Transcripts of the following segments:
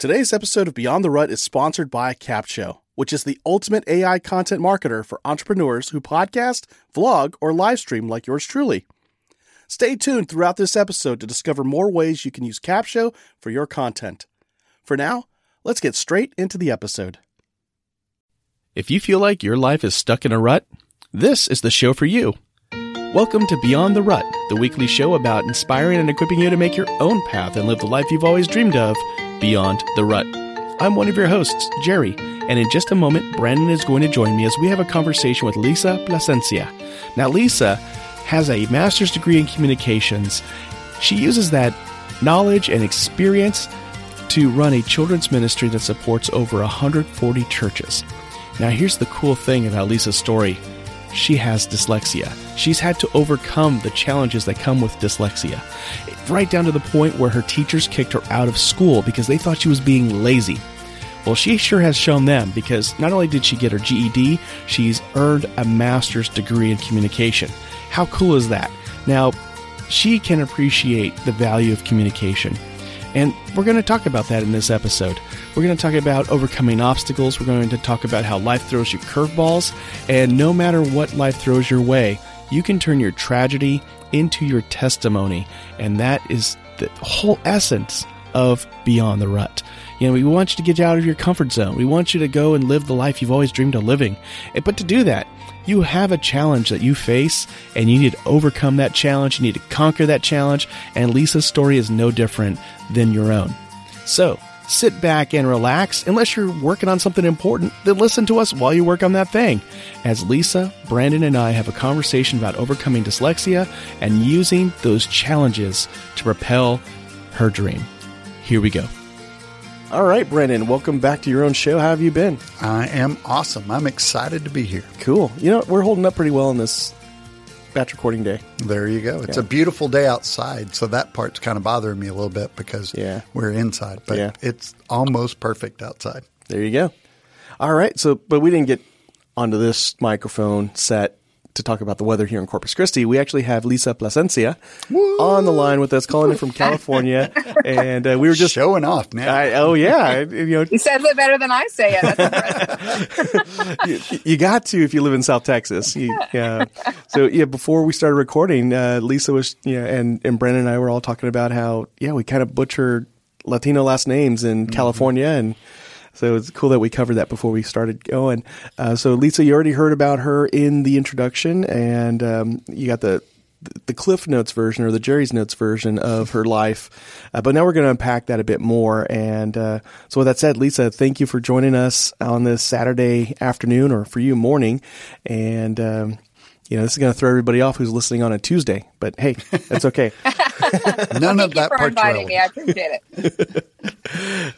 Today's episode of Beyond the Rut is sponsored by Capsho, which is the ultimate AI content marketer for entrepreneurs who podcast, vlog, or live stream like yours truly. Stay tuned throughout this episode to discover more ways you can use Capsho for your content. For now, let's get straight into the episode. If you feel like your life is stuck in a rut, this is the show for you. Welcome to Beyond the Rut, the weekly show about inspiring and equipping you to make your own path and live the life you've always dreamed of beyond the rut. I'm one of your hosts, Jerry, and in just a moment, Brandon is going to join me as we have a conversation with Lisa Placencia. Now, Lisa has a master's degree in communications. She uses that knowledge and experience to run a children's ministry that supports over 140 churches. Now, here's the cool thing about Lisa's story she has dyslexia. She's had to overcome the challenges that come with dyslexia, right down to the point where her teachers kicked her out of school because they thought she was being lazy. Well, she sure has shown them because not only did she get her GED, she's earned a master's degree in communication. How cool is that? Now, she can appreciate the value of communication. And we're going to talk about that in this episode. We're going to talk about overcoming obstacles. We're going to talk about how life throws you curveballs. And no matter what life throws your way, you can turn your tragedy into your testimony. And that is the whole essence of Beyond the Rut. You know, we want you to get out of your comfort zone. We want you to go and live the life you've always dreamed of living. But to do that, you have a challenge that you face and you need to overcome that challenge. You need to conquer that challenge. And Lisa's story is no different than your own. So sit back and relax. Unless you're working on something important, then listen to us while you work on that thing. As Lisa, Brandon, and I have a conversation about overcoming dyslexia and using those challenges to propel her dream. Here we go. All right, Brandon, welcome back to your own show. How have you been? I am awesome. I'm excited to be here. Cool. You know, we're holding up pretty well on this batch recording day. There you go. It's yeah. a beautiful day outside, so that part's kind of bothering me a little bit because yeah. we're inside, but yeah. it's almost perfect outside. There you go. All right. So, but we didn't get onto this microphone set to talk about the weather here in Corpus Christi, we actually have Lisa Placencia Woo! on the line with us, calling in from California, and uh, we were just showing off, man. I, oh yeah, you know, he says it better than I say it. you, you, got to if you live in South Texas. You, yeah. So yeah, before we started recording, uh, Lisa was yeah, and and Brandon and I were all talking about how yeah we kind of butchered Latino last names in mm-hmm. California and so it's cool that we covered that before we started going. Uh, so Lisa, you already heard about her in the introduction, and um, you got the the Cliff Notes version or the Jerry's Notes version of her life. Uh, but now we're going to unpack that a bit more. And uh, so, with that said, Lisa, thank you for joining us on this Saturday afternoon or for you morning. And um, you know, this is going to throw everybody off who's listening on a Tuesday, but hey, that's okay. None of that for inviting me. I appreciate it.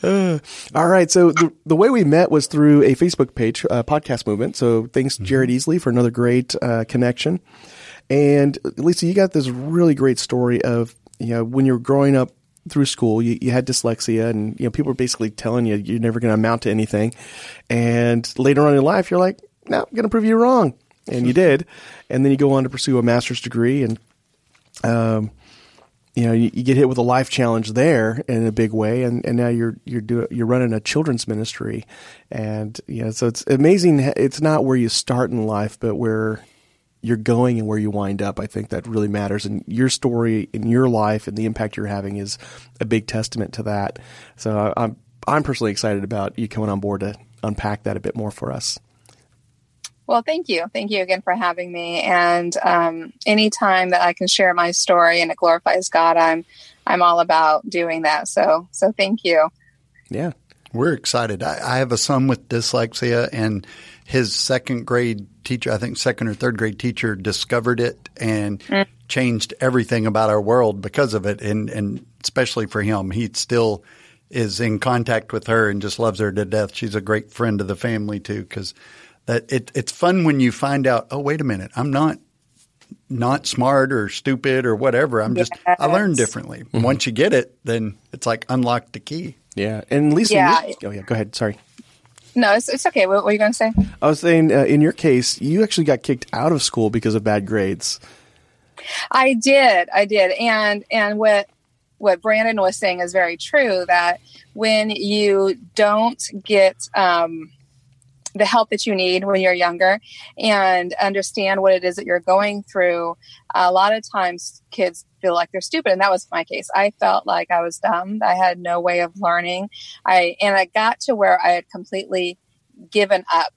uh, all right. So the, the way we met was through a Facebook page, uh, podcast movement. So thanks, mm-hmm. Jared Easley, for another great uh, connection. And Lisa, you got this really great story of, you know, when you were growing up through school, you, you had dyslexia and, you know, people were basically telling you you're never going to amount to anything. And later on in life, you're like, no, I'm going to prove you wrong and you did, and then you go on to pursue a master's degree, and um, you know you, you, get hit with a life challenge there in a big way, and, and now you're you're doing you're running a children's ministry, and you know so it's amazing. It's not where you start in life, but where you're going and where you wind up. I think that really matters, and your story in your life and the impact you're having is a big testament to that. So I'm I'm personally excited about you coming on board to unpack that a bit more for us. Well, thank you. Thank you again for having me. And um, anytime that I can share my story and it glorifies God, I'm I'm all about doing that. So so thank you. Yeah. We're excited. I, I have a son with dyslexia and his second grade teacher, I think second or third grade teacher discovered it and mm. changed everything about our world because of it. And, and especially for him, he still is in contact with her and just loves her to death. She's a great friend of the family too, because that it, it's fun when you find out, oh, wait a minute, I'm not not smart or stupid or whatever. I'm just. I learn differently. Mm-hmm. Once you get it, then it's like unlock the key. Yeah, and Lisa, yeah. oh yeah, go ahead. Sorry. No, it's, it's okay. What, what, were you going to say? I was saying, uh, in your case, you actually got kicked out of school because of bad grades. I did, I did, and and what what Brandon was saying is very true that when you don't get um, the help that you need when you're younger and understand what it is that you're going through, a lot of times kids feel like they're stupid. And that was my case. I felt like I was dumb. I had no way of learning. I, and I got to where I had completely given up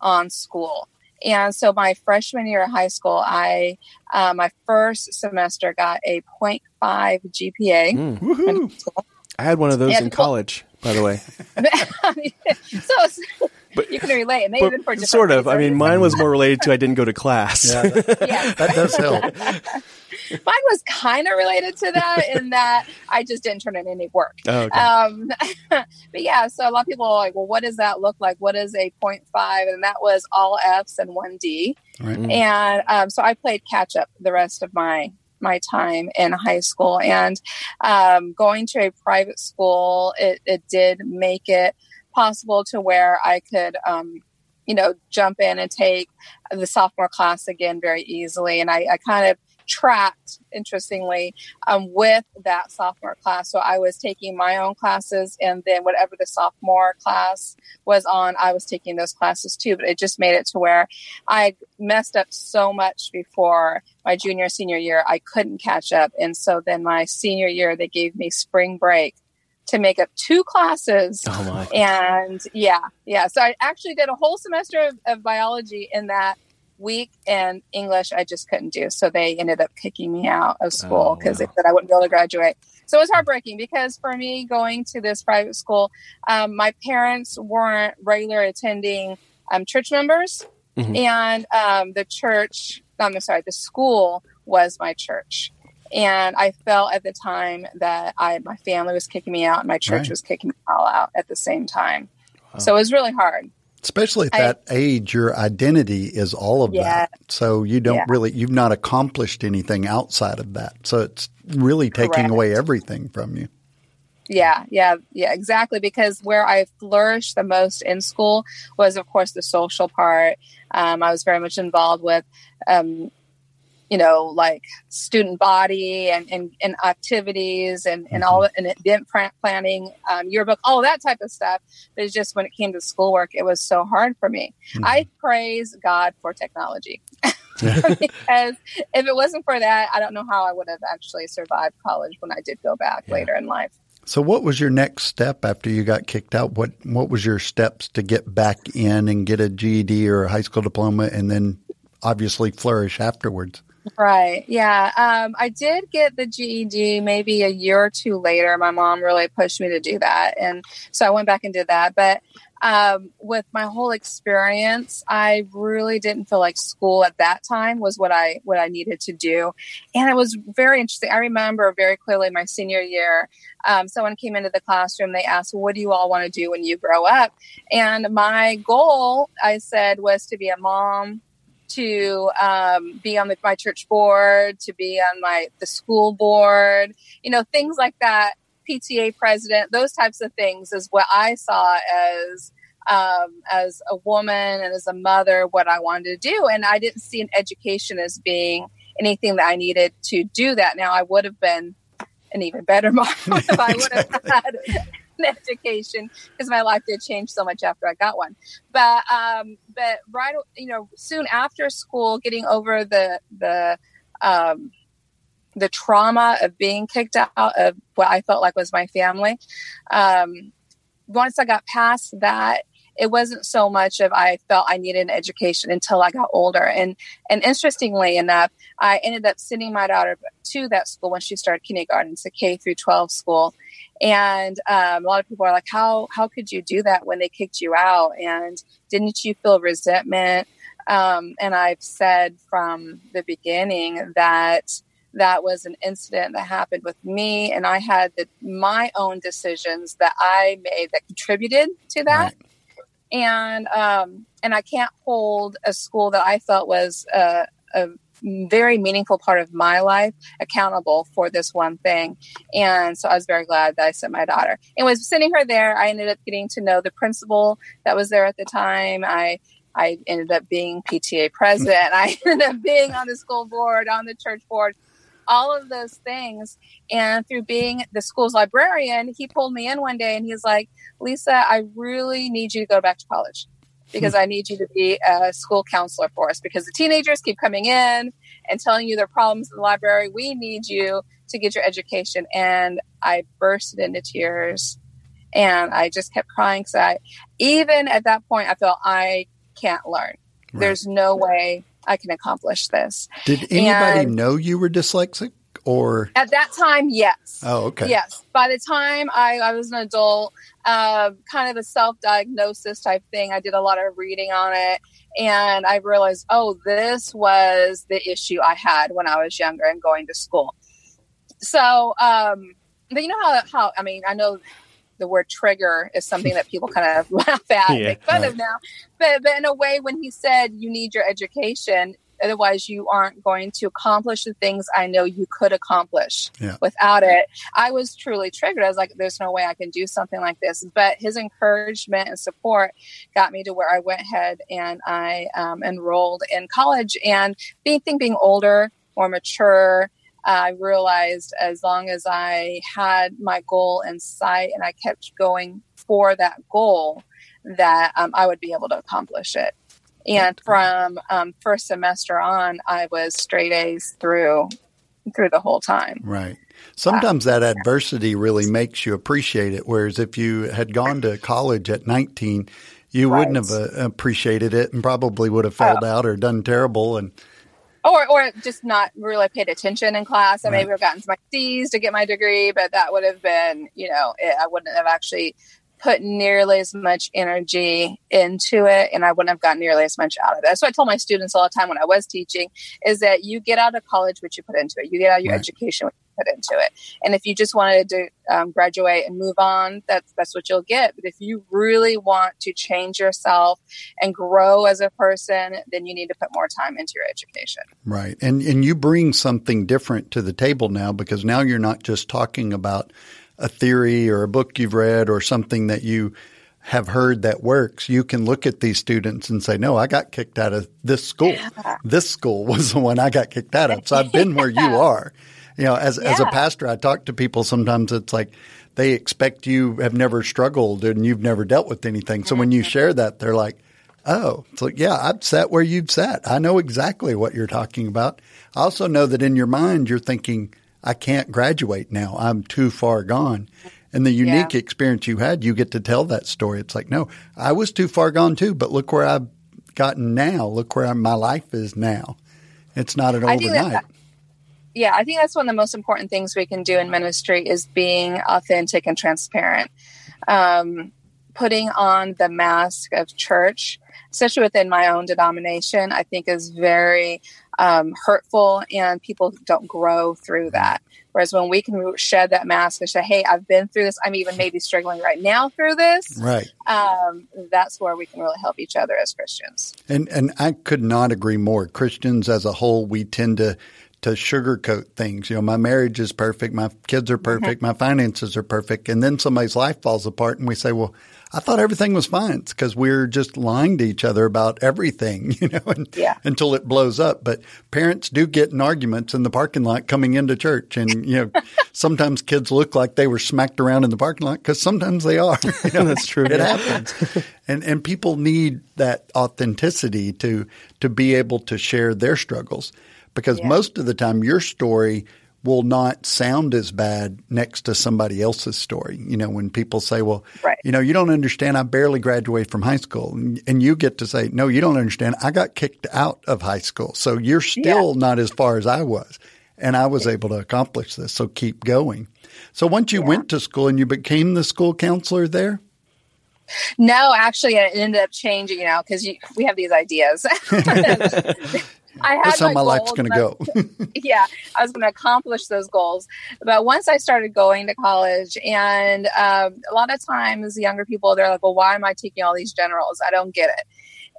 on school. And so my freshman year of high school, I uh, my first semester got a 0.5 GPA. Mm. I had one of those in college, by the way. so but, you can relate. Maybe even for sort of. I mean, mine was more related to I didn't go to class. Yeah, that, yeah. that does help. Mine was kind of related to that in that I just didn't turn in any work. Oh, okay. um, but yeah, so a lot of people are like, well, what does that look like? What is a 0.5? And that was all F's and one D. Right. Mm. And um, so I played catch up the rest of my my time in high school and um, going to a private school it, it did make it possible to where I could, um, you know, jump in and take the sophomore class again very easily. And I, I kind of tracked, interestingly, um, with that sophomore class. So I was taking my own classes, and then whatever the sophomore class was on, I was taking those classes too. But it just made it to where I messed up so much before my junior, senior year, I couldn't catch up. And so then my senior year, they gave me spring break to make up two classes. Oh my. And yeah, yeah. So I actually did a whole semester of, of biology in that week and English I just couldn't do. So they ended up kicking me out of school because oh, wow. they said I wouldn't be able to graduate. So it was heartbreaking because for me going to this private school, um, my parents weren't regular attending um, church members. Mm-hmm. And um, the church, I'm sorry, the school was my church. And I felt at the time that I my family was kicking me out and my church right. was kicking me all out at the same time. Wow. So it was really hard. Especially at I, that age, your identity is all of yeah. that. So you don't yeah. really, you've not accomplished anything outside of that. So it's really taking Correct. away everything from you. Yeah, yeah, yeah, exactly. Because where I flourished the most in school was, of course, the social part. Um, I was very much involved with um, you know, like student body and, and, and activities and, and all mm-hmm. and event planning, um, yearbook, all that type of stuff. But it's just when it came to schoolwork, it was so hard for me. Mm-hmm. I praise God for technology. because if it wasn't for that, I don't know how I would have actually survived college when I did go back yeah. later in life. So, what was your next step after you got kicked out? What What was your steps to get back in and get a GED or a high school diploma, and then obviously flourish afterwards? Right. Yeah. Um, I did get the GED maybe a year or two later. My mom really pushed me to do that. And so I went back and did that. But um, with my whole experience, I really didn't feel like school at that time was what I what I needed to do, and it was very interesting. I remember very clearly my senior year. Um, someone came into the classroom. They asked, "What do you all want to do when you grow up?" And my goal, I said, was to be a mom, to um, be on the, my church board, to be on my the school board, you know, things like that. PTA president, those types of things is what I saw as um, as a woman and as a mother what I wanted to do, and I didn't see an education as being anything that I needed to do that. Now I would have been an even better mom if I would have had education because my life did change so much after I got one. But um, but right, you know, soon after school, getting over the the um, the trauma of being kicked out of what I felt like was my family. Um, once I got past that, it wasn't so much of I felt I needed an education until I got older. And and interestingly enough, I ended up sending my daughter to that school when she started kindergarten, it's a K through 12 school. And um, a lot of people are like, how how could you do that when they kicked you out? And didn't you feel resentment? Um, and I've said from the beginning that that was an incident that happened with me, and I had the, my own decisions that I made that contributed to that. Right. And um, and I can't hold a school that I felt was a, a very meaningful part of my life accountable for this one thing. And so I was very glad that I sent my daughter. And was sending her there, I ended up getting to know the principal that was there at the time. I I ended up being PTA president. I ended up being on the school board, on the church board. All of those things. And through being the school's librarian, he pulled me in one day and he's like, Lisa, I really need you to go back to college because hmm. I need you to be a school counselor for us because the teenagers keep coming in and telling you their problems in the library. We need you to get your education. And I bursted into tears and I just kept crying because I, even at that point, I felt I can't learn. Right. There's no way I can accomplish this. Did anybody and know you were dyslexic? Or at that time, yes. Oh, okay. Yes. By the time I, I was an adult, uh, kind of a self-diagnosis type thing. I did a lot of reading on it, and I realized, oh, this was the issue I had when I was younger and going to school. So, um, but you know how how I mean, I know the word trigger is something that people kind of laugh at, yeah, make fun right. of now. But but in a way, when he said you need your education, otherwise you aren't going to accomplish the things I know you could accomplish yeah. without it. I was truly triggered. I was like, there's no way I can do something like this. But his encouragement and support got me to where I went ahead and I um, enrolled in college. And being being older, more mature, I realized as long as I had my goal in sight and I kept going for that goal, that um, I would be able to accomplish it. And from um, first semester on, I was straight A's through through the whole time. Right. Sometimes that adversity really makes you appreciate it. Whereas if you had gone to college at 19, you right. wouldn't have uh, appreciated it and probably would have failed oh. out or done terrible. And or or just not really paid attention in class. I right. maybe have gotten my C's to get my degree, but that would have been, you know, it, I wouldn't have actually put nearly as much energy into it and I wouldn't have gotten nearly as much out of it. So I told my students all the time when I was teaching is that you get out of college what you put into it. You get out of your right. education what put into it. And if you just wanted to um, graduate and move on, that's that's what you'll get. But if you really want to change yourself and grow as a person, then you need to put more time into your education. Right. And and you bring something different to the table now because now you're not just talking about a theory or a book you've read or something that you have heard that works, you can look at these students and say, no, I got kicked out of this school. Yeah. This school was the one I got kicked out of. So I've been where you are. You know, as, yeah. as a pastor, I talk to people sometimes it's like they expect you have never struggled and you've never dealt with anything. So when you mm-hmm. share that, they're like, oh, it's like, yeah, I've sat where you've sat. I know exactly what you're talking about. I also know that in your mind, you're thinking, I can't graduate now. I'm too far gone. And the unique yeah. experience you had, you get to tell that story. It's like, no, I was too far gone too, but look where I've gotten now. Look where my life is now. It's not an overnight. That, yeah, I think that's one of the most important things we can do in ministry is being authentic and transparent. Um, putting on the mask of church, especially within my own denomination, I think is very um, hurtful and people don't grow through that. Whereas when we can shed that mask and say, "Hey, I've been through this. I'm even maybe struggling right now through this," right? Um, that's where we can really help each other as Christians. And and I could not agree more. Christians as a whole, we tend to to sugarcoat things. You know, my marriage is perfect, my kids are perfect, mm-hmm. my finances are perfect, and then somebody's life falls apart, and we say, "Well, I thought everything was fine. It's because we're just lying to each other about everything, you know, and, yeah. until it blows up. But parents do get in arguments in the parking lot coming into church. And, you know, sometimes kids look like they were smacked around in the parking lot because sometimes they are. You know, That's true. It happens. and, and people need that authenticity to, to be able to share their struggles because yeah. most of the time your story – will not sound as bad next to somebody else's story. You know, when people say, well, right. you know, you don't understand. I barely graduated from high school. And you get to say, no, you don't understand. I got kicked out of high school. So you're still yeah. not as far as I was. And I was able to accomplish this. So keep going. So once you yeah. went to school and you became the school counselor there? No, actually, it ended up changing, you know, because we have these ideas. I had That's how my, my life's going to go. yeah, I was going to accomplish those goals. But once I started going to college, and um, a lot of times younger people, they're like, well, why am I taking all these generals? I don't get it.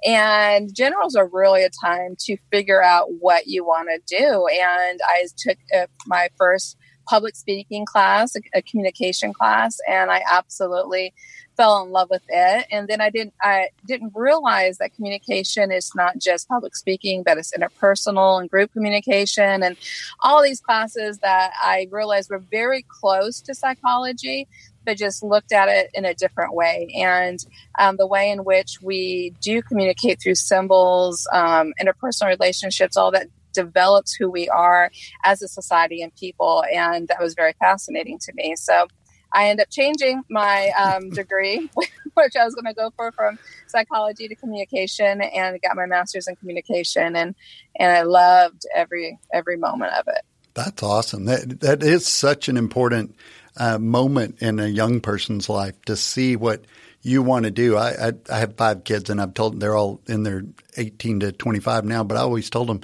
And generals are really a time to figure out what you want to do. And I took uh, my first public speaking class, a, a, communication class, and I absolutely fell in love with it. And then I didn't I didn't realize that communication is not just public speaking, but it's interpersonal and group communication and all these classes that I realized were very close to psychology. But just looked at it in a different way. And um, the way in which we do communicate through symbols, um, interpersonal relationships, all that develops who we are as a society and people. And that was very fascinating to me. So I ended up changing my um, degree, which I was going to go for from psychology to communication, and got my master's in communication, and and I loved every every moment of it. That's awesome. That that is such an important uh, moment in a young person's life to see what you want to do. I, I, I have five kids, and I've told them they're all in their eighteen to twenty five now. But I always told them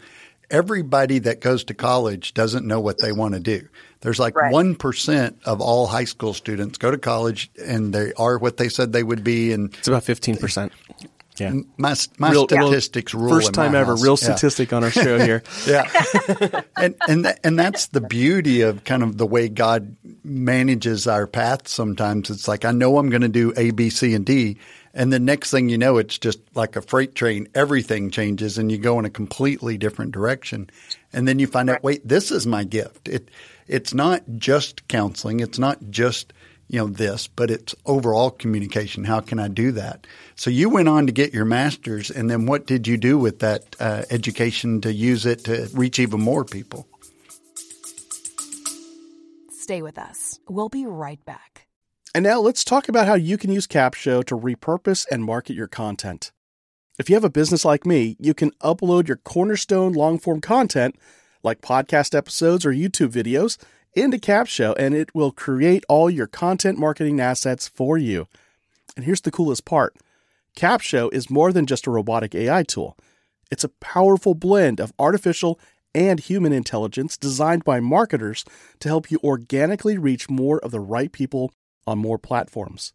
everybody that goes to college doesn't know what they want to do. There's like one of all high school students go to college and they are what they said they would be, and it's about fifteen percent. Yeah, my my real, statistics real, rule. First time ever, house. real statistic yeah. on our show here. yeah, and and th- and that's the beauty of kind of the way God manages our path. Sometimes it's like I know I'm going to do A, B, C, and D, and the next thing you know, it's just like a freight train. Everything changes, and you go in a completely different direction. And then you find out, wait, this is my gift. It it's not just counseling. It's not just you know this, but it's overall communication. How can I do that? So you went on to get your master's, and then what did you do with that uh, education to use it to reach even more people? Stay with us. We'll be right back. And now let's talk about how you can use Capsho to repurpose and market your content. If you have a business like me, you can upload your cornerstone long form content like podcast episodes or YouTube videos, into Capsho, and it will create all your content marketing assets for you. And here's the coolest part Capsho is more than just a robotic AI tool, it's a powerful blend of artificial and human intelligence designed by marketers to help you organically reach more of the right people on more platforms.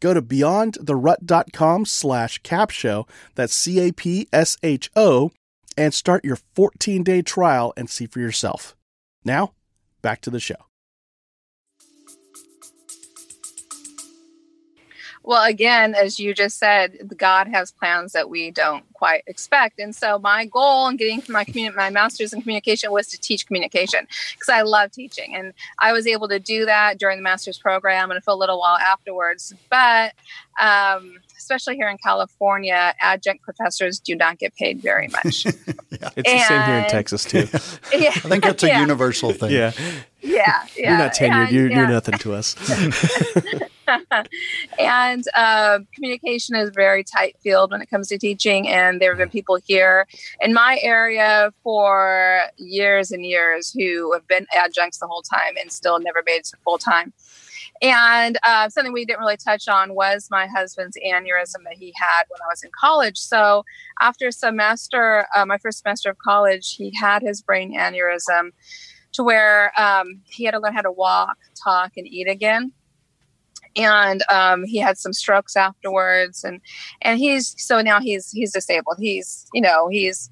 Go to beyondtherut.com slash capsho, that's C-A-P-S-H-O, and start your 14 day trial and see for yourself. Now, back to the show. Well, again, as you just said, God has plans that we don't quite expect. And so my goal in getting my communi- my master's in communication was to teach communication because I love teaching. And I was able to do that during the master's program and for a little while afterwards. But um, especially here in California, adjunct professors do not get paid very much. yeah. It's and, the same here in Texas too. yeah, I think that's a yeah. universal thing. Yeah. Yeah, yeah. You're not tenured. And, you're, yeah. you're nothing to us. and uh, communication is a very tight field when it comes to teaching. And there have been people here in my area for years and years who have been adjuncts the whole time and still never made it to full time. And uh, something we didn't really touch on was my husband's aneurysm that he had when I was in college. So after semester, uh, my first semester of college, he had his brain aneurysm to where um, he had to learn how to walk, talk, and eat again. And um, he had some strokes afterwards, and and he's so now he's he's disabled. He's you know he's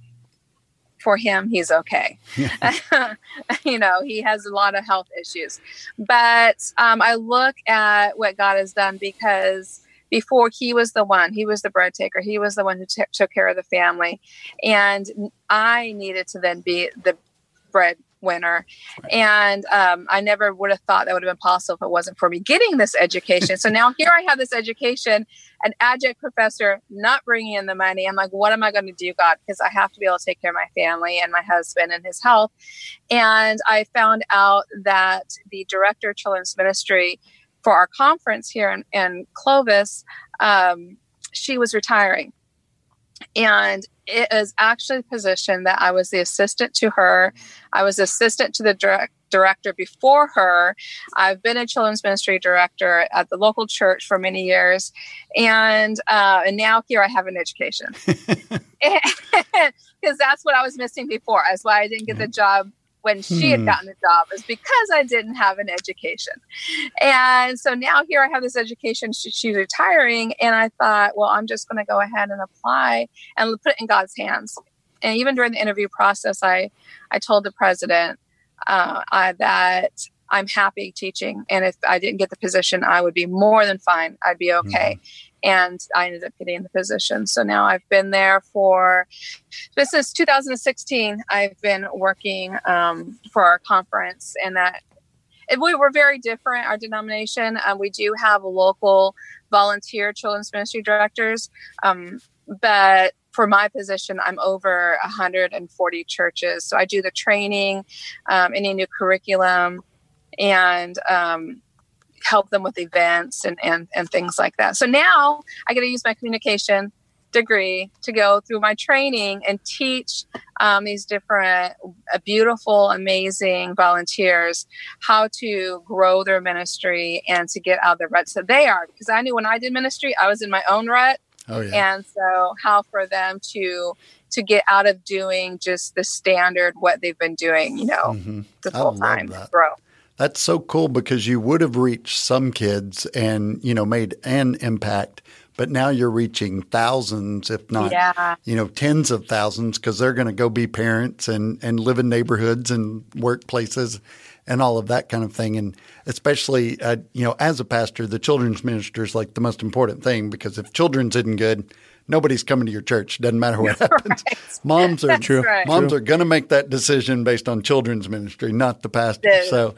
for him, he's okay. you know, he has a lot of health issues. But um, I look at what God has done because before he was the one, he was the bread taker, he was the one who t- took care of the family. And I needed to then be the bread winner. And um, I never would have thought that would have been possible if it wasn't for me getting this education. so now here I have this education, an adjunct professor not bringing in the money. I'm like, what am I going to do, God? Because I have to be able to take care of my family and my husband and his health. And I found out that the director of children's ministry for our conference here in, in Clovis, um, she was retiring. And it is actually a position that I was the assistant to her. I was assistant to the direct, director before her. I've been a children's ministry director at the local church for many years, and uh, and now here I have an education because that's what I was missing before. That's why I didn't get the job when she had hmm. gotten the job is because I didn't have an education. And so now here I have this education. She, she's retiring. And I thought, well, I'm just going to go ahead and apply and put it in God's hands. And even during the interview process, I, I told the president uh, I, that I'm happy teaching. And if I didn't get the position, I would be more than fine. I'd be okay. Mm-hmm. And I ended up getting the position. So now I've been there for since 2016. I've been working um, for our conference, and that we were very different. Our denomination, um, we do have local volunteer children's ministry directors, um, but for my position, I'm over 140 churches. So I do the training, um, any new curriculum, and um, help them with events and, and, and things like that. So now I get to use my communication degree to go through my training and teach um, these different uh, beautiful amazing volunteers how to grow their ministry and to get out of the ruts that they are because i knew when i did ministry i was in my own rut oh, yeah. and so how for them to to get out of doing just the standard what they've been doing you know mm-hmm. the whole time grow that's so cool because you would have reached some kids and, you know, made an impact, but now you're reaching thousands, if not, yeah. you know, tens of thousands because they're going to go be parents and, and live in neighborhoods and workplaces and all of that kind of thing. And especially, uh, you know, as a pastor, the children's minister is like the most important thing because if children's isn't good, nobody's coming to your church. Doesn't matter what happens. Right. Moms are true. Right. Moms true. are going to make that decision based on children's ministry, not the pastor. So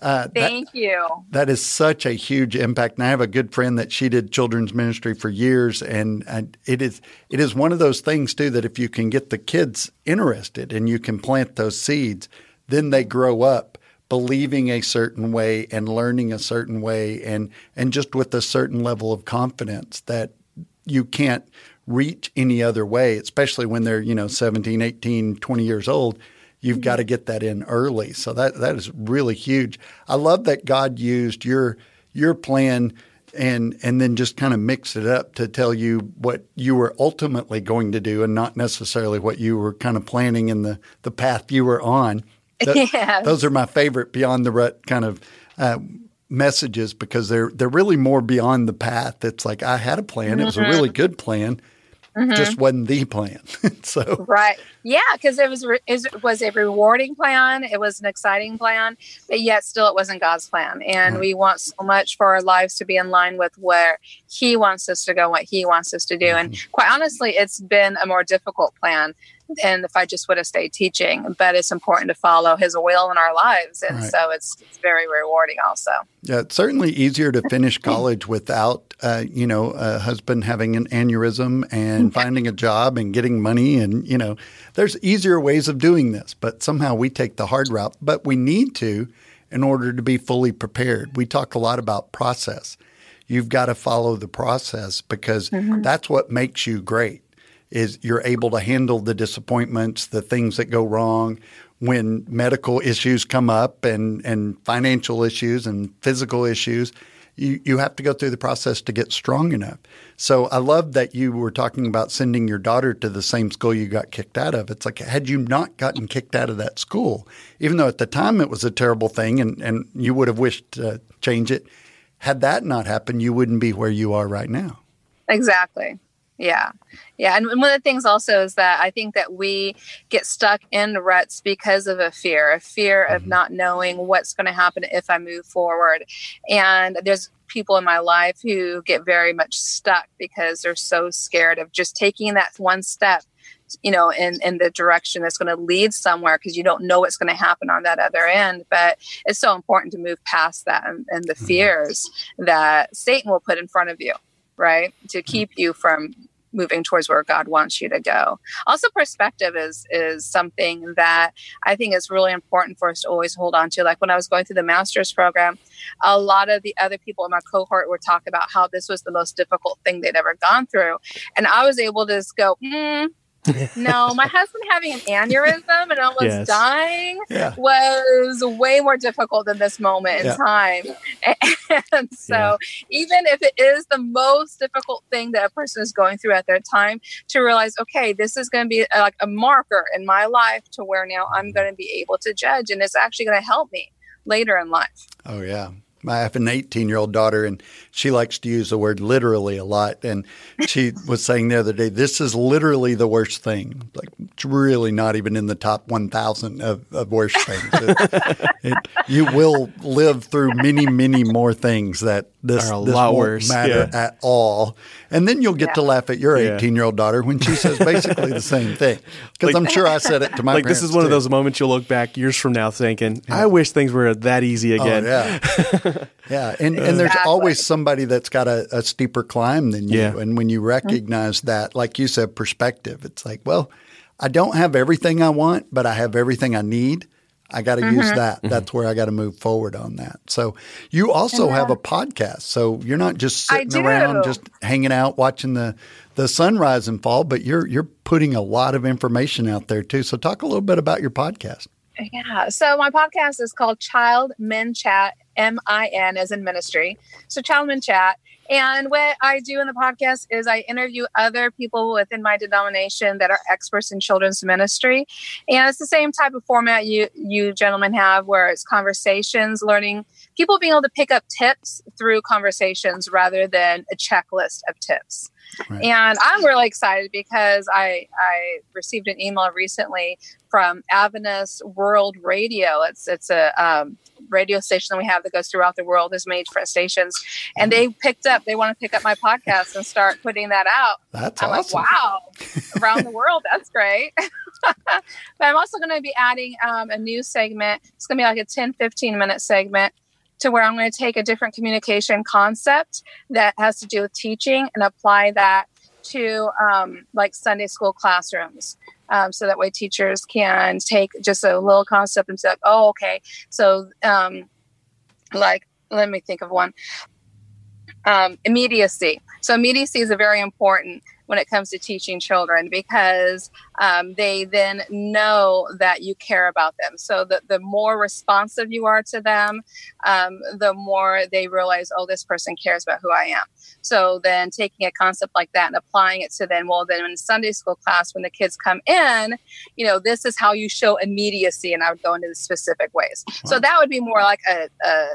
uh, Thank that, you. That is such a huge impact. And I have a good friend that she did children's ministry for years, and, and it is it is one of those things too that if you can get the kids interested and you can plant those seeds, then they grow up believing a certain way and learning a certain way, and and just with a certain level of confidence that you can't reach any other way, especially when they're you know 17, 18, 20 years old You've got to get that in early. So that that is really huge. I love that God used your your plan and and then just kind of mix it up to tell you what you were ultimately going to do and not necessarily what you were kind of planning in the the path you were on. That, Those are my favorite beyond the rut kind of uh, messages because they're they're really more beyond the path. It's like I had a plan. Mm-hmm. It was a really mm-hmm. good plan mm-hmm. just wasn't the plan. so right, yeah, because it was re- it was a rewarding plan. It was an exciting plan, but yet still it wasn't God's plan. And right. we want so much for our lives to be in line with where He wants us to go, what He wants us to do. Mm-hmm. And quite honestly, it's been a more difficult plan and if I just would have stayed teaching. But it's important to follow His will in our lives, and right. so it's it's very rewarding. Also, yeah, it's certainly easier to finish college without uh, you know a husband having an aneurysm and finding a job and getting money, and you know there's easier ways of doing this, but somehow we take the hard route. But we need to in order to be fully prepared. We talk a lot about process. You've got to follow the process because mm-hmm. that's what makes you great is you're able to handle the disappointments, the things that go wrong when medical issues come up and, and financial issues and physical issues. You, you have to go through the process to get strong enough. So I love that you were talking about sending your daughter to the same school you got kicked out of. It's like, had you not gotten kicked out of that school, even though at the time it was a terrible thing and, and you would have wished to change it, had that not happened, you wouldn't be where you are right now. Exactly. Yeah. Yeah. And one of the things also is that I think that we get stuck in ruts because of a fear, a fear of mm-hmm. not knowing what's going to happen if I move forward. And there's people in my life who get very much stuck because they're so scared of just taking that one step you know in in the direction that's going to lead somewhere because you don't know what's going to happen on that other end but it's so important to move past that and, and the mm-hmm. fears that satan will put in front of you right to mm-hmm. keep you from moving towards where God wants you to go. Also, perspective is is something that I think is really important for us to always hold on to. Like when I was going through the master's program, a lot of the other people in my cohort were talking about how this was the most difficult thing they'd ever gone through, and I was able to just go, mm, no, my husband having an aneurysm and almost yes. dying yeah. was way more difficult than this moment yeah. in time. And so, yeah. even if it is the most difficult thing that a person is going through at their time, to realize, okay, this is going to be uh, like a marker in my life to where now I'm mm. going to be able to judge, and it's actually going to help me later in life. Oh, yeah. I have an 18 year old daughter, and she likes to use the word literally a lot. And she was saying the other day, this is literally the worst thing. Like, it's really not even in the top 1,000 of, of worst things. It, it, you will live through many, many more things that this, Are a this lot won't worse, matter yeah. at all. And then you'll get to laugh at your 18 year old daughter when she says basically the same thing. Because I'm sure I said it to my like this is one of those moments you'll look back years from now thinking, I wish things were that easy oh, again. Oh, yeah. yeah. And, and there's Exactly. always somebody that's got a, a steeper climb than you. Yeah. And when you recognize that, like you said, perspective, it's like, well, I don't have everything I want, but I have everything I need. I got to Mm-hmm. use that. That's where I got to move forward on that. So you also have a podcast. So you're not just sitting around just hanging out watching the the sunrise and fall, but you're you're putting a lot of information out there too. So talk a little bit about your podcast. Yeah. So my podcast is called Child Min Chat, M I N as in ministry. So Child Min Chat. And what I do in the podcast is I interview other people within my denomination that are experts in children's ministry. And it's the same type of format you you gentlemen have where it's conversations, learning people being able to pick up tips through conversations rather than a checklist of tips. Right. And I'm really excited because I I received an email recently from Adventist World Radio. It's it's a um, radio station that we have that goes throughout the world. There's many different stations, and they picked up. They want to pick up my podcast and start putting that out. That's I'm awesome. like, wow, around the world, that's great. but I'm also going to be adding um, a new segment. It's going to be like a 10, 15 minute segment to where I'm going to take a different communication concept that has to do with teaching and apply that to um, like Sunday school classrooms. Um, so that way teachers can take just a little concept and say, oh, okay. So, um, like, let me think of one um, immediacy. So immediacy is a very important when it comes to teaching children because um, they then know that you care about them. So the, the more responsive you are to them, um, the more they realize, oh, this person cares about who I am. So then taking a concept like that and applying it to then, well, then in Sunday school class, when the kids come in, you know, this is how you show immediacy. And I would go into the specific ways. So that would be more like a, a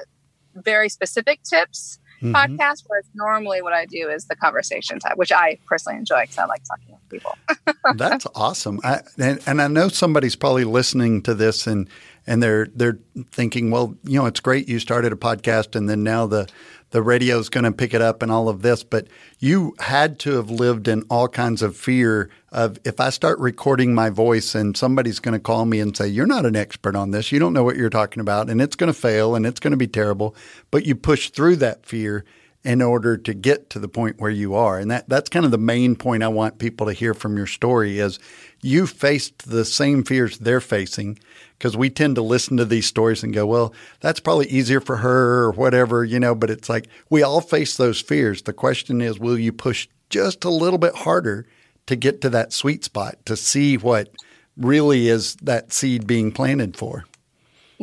very specific tips Mhm. podcast, whereas normally what I do is the conversation type, which I personally enjoy because I like talking with people. That's awesome. I, and, and I know somebody's probably listening to this and and they're they're thinking, well, you know, it's great you started a podcast and then now the the radio's going to pick it up and all of this, but you had to have lived in all kinds of fear of if I start recording my voice and somebody's going to call me and say, "You're not an expert on this. You don't know what you're talking about and it's going to fail and it's going to be terrible." But you push through that fear in order to get to the point where you are. And that, that's kind of the main point I want people to hear from your story is you faced the same fears they're facing because we tend to listen to these stories and go, well, that's probably easier for her or whatever, you know, but it's like we all face those fears. The question is, will you push just a little bit harder to get to that sweet spot to see what really is that seed being planted for?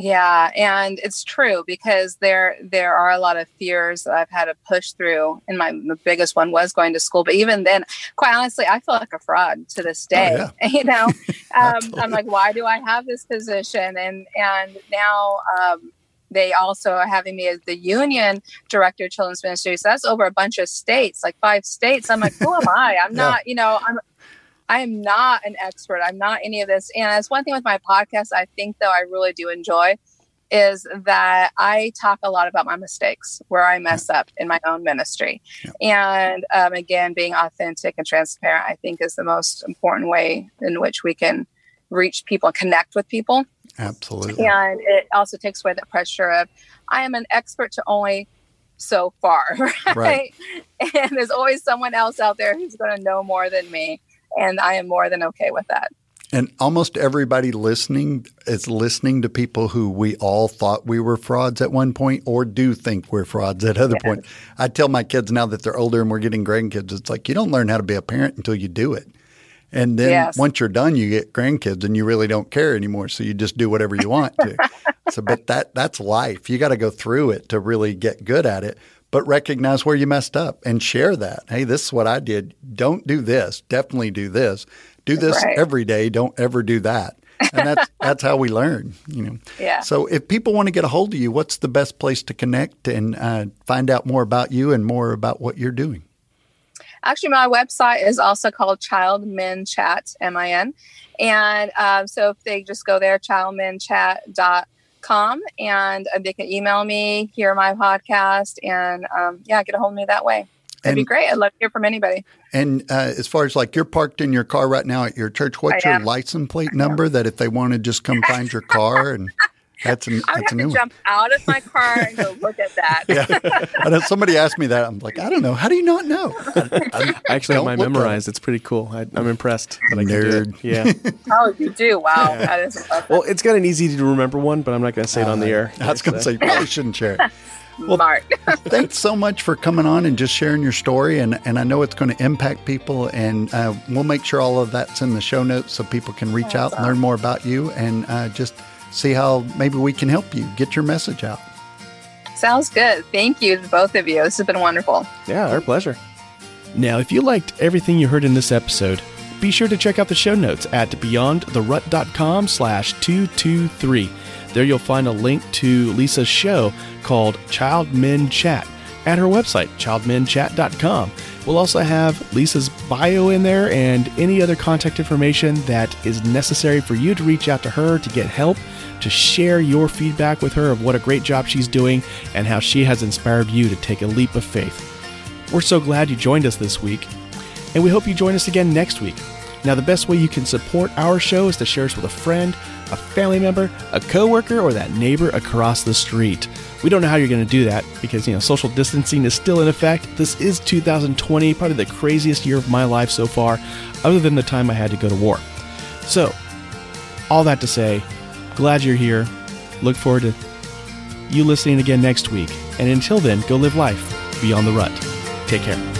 Yeah, and it's true because there there are a lot of fears that I've had to push through. And my the biggest one was going to school. But even then, quite honestly, I feel like a fraud to this day. You know, um, I'm like, why do I have this position? And and now um, they also are having me as the union director of children's ministry. So that's over a bunch of states, like five states. I'm like, who am I? I'm Yeah. not. You know, I'm I am not an expert. I'm not any of this. And that's one thing with my podcast, I think, though, I really do enjoy is that I talk a lot about my mistakes, where I mess up in my own ministry. And um, again, being authentic and transparent, I think, is the most important way in which we can reach people and connect with people. Absolutely. And it also takes away the pressure of, I am an expert to only so far, right? Right. And there's always someone else out there who's going to know more than me. And I am more than okay with that. And almost everybody listening is listening to people who we all thought we were frauds at one point or do think we're frauds at other point. I tell my kids now that they're older and we're getting grandkids, it's like you don't learn how to be a parent until you do it. And then Yes. once you're done, you get grandkids and you really don't care anymore. So you just do whatever you want to. so, but that that's life. You got to go through it to really get good at it. But recognize where you messed up and share that. Hey, this is what I did. Don't do this. Definitely do this. Do this Right. every day. Don't ever do that. and that's that's how we learn. You know. Yeah. So if people want to get a hold of you, what's the best place to connect and uh, find out more about you and more about what you're doing? Actually, my website is also called Child Min Chat, M I N. And um, so if they just go there, childminchat.com, and uh, they can email me, hear my podcast, and um, yeah, get a hold of me that way. That'd And- be great. I'd love to hear from anybody. And uh, as far as like you're parked in your car right now at your church, what's your license plate number that if they want to just come find your car and that's an, I would that's a have new to one. jump out of my car and go look at that. Yeah. I know somebody asked me that. I'm like, I don't know. How do you not know? I actually have Don't mine look at memorized. It's pretty cool. I, I'm impressed that I can do it. Nerd. Yeah. Oh, you do? Wow. That is impressive. well, it's got an easy to remember one, but I'm not going to say it on the air. I was going to say, you probably shouldn't share it. Smart. Thanks so much for coming on and just sharing your story. And, and I know it's going to impact people. And uh, we'll make sure all of that's in the show notes so people can reach out and learn more about you and uh, just see how maybe we can help you get your message out. Sounds good. Thank you to both of you. This has been wonderful. Yeah, our pleasure. Now, if you liked everything you heard in this episode, be sure to check out the show notes at beyondtherut.com slash 223. There you'll find a link to Lisa's show called Child Min Chat at her website, childminchat.com. We'll also have Lisa's bio in there and any other contact information that is necessary for you to reach out to her to get help, to share your feedback with her of what a great job she's doing and how she has inspired you to take a leap of faith. We're so glad you joined us this week, and we hope you join us again next week. Now, the best way you can support our show is to share us with a friend, a family member, a coworker, or that neighbor across the street. We don't know how you're going to do that because, you know, social distancing is still in effect. This is 2020, probably the craziest year of my life so far, other than the time I had to go to war. So, all that to say, glad you're here. Look forward to you listening again next week. And until then, go live life beyond the rut. Take care.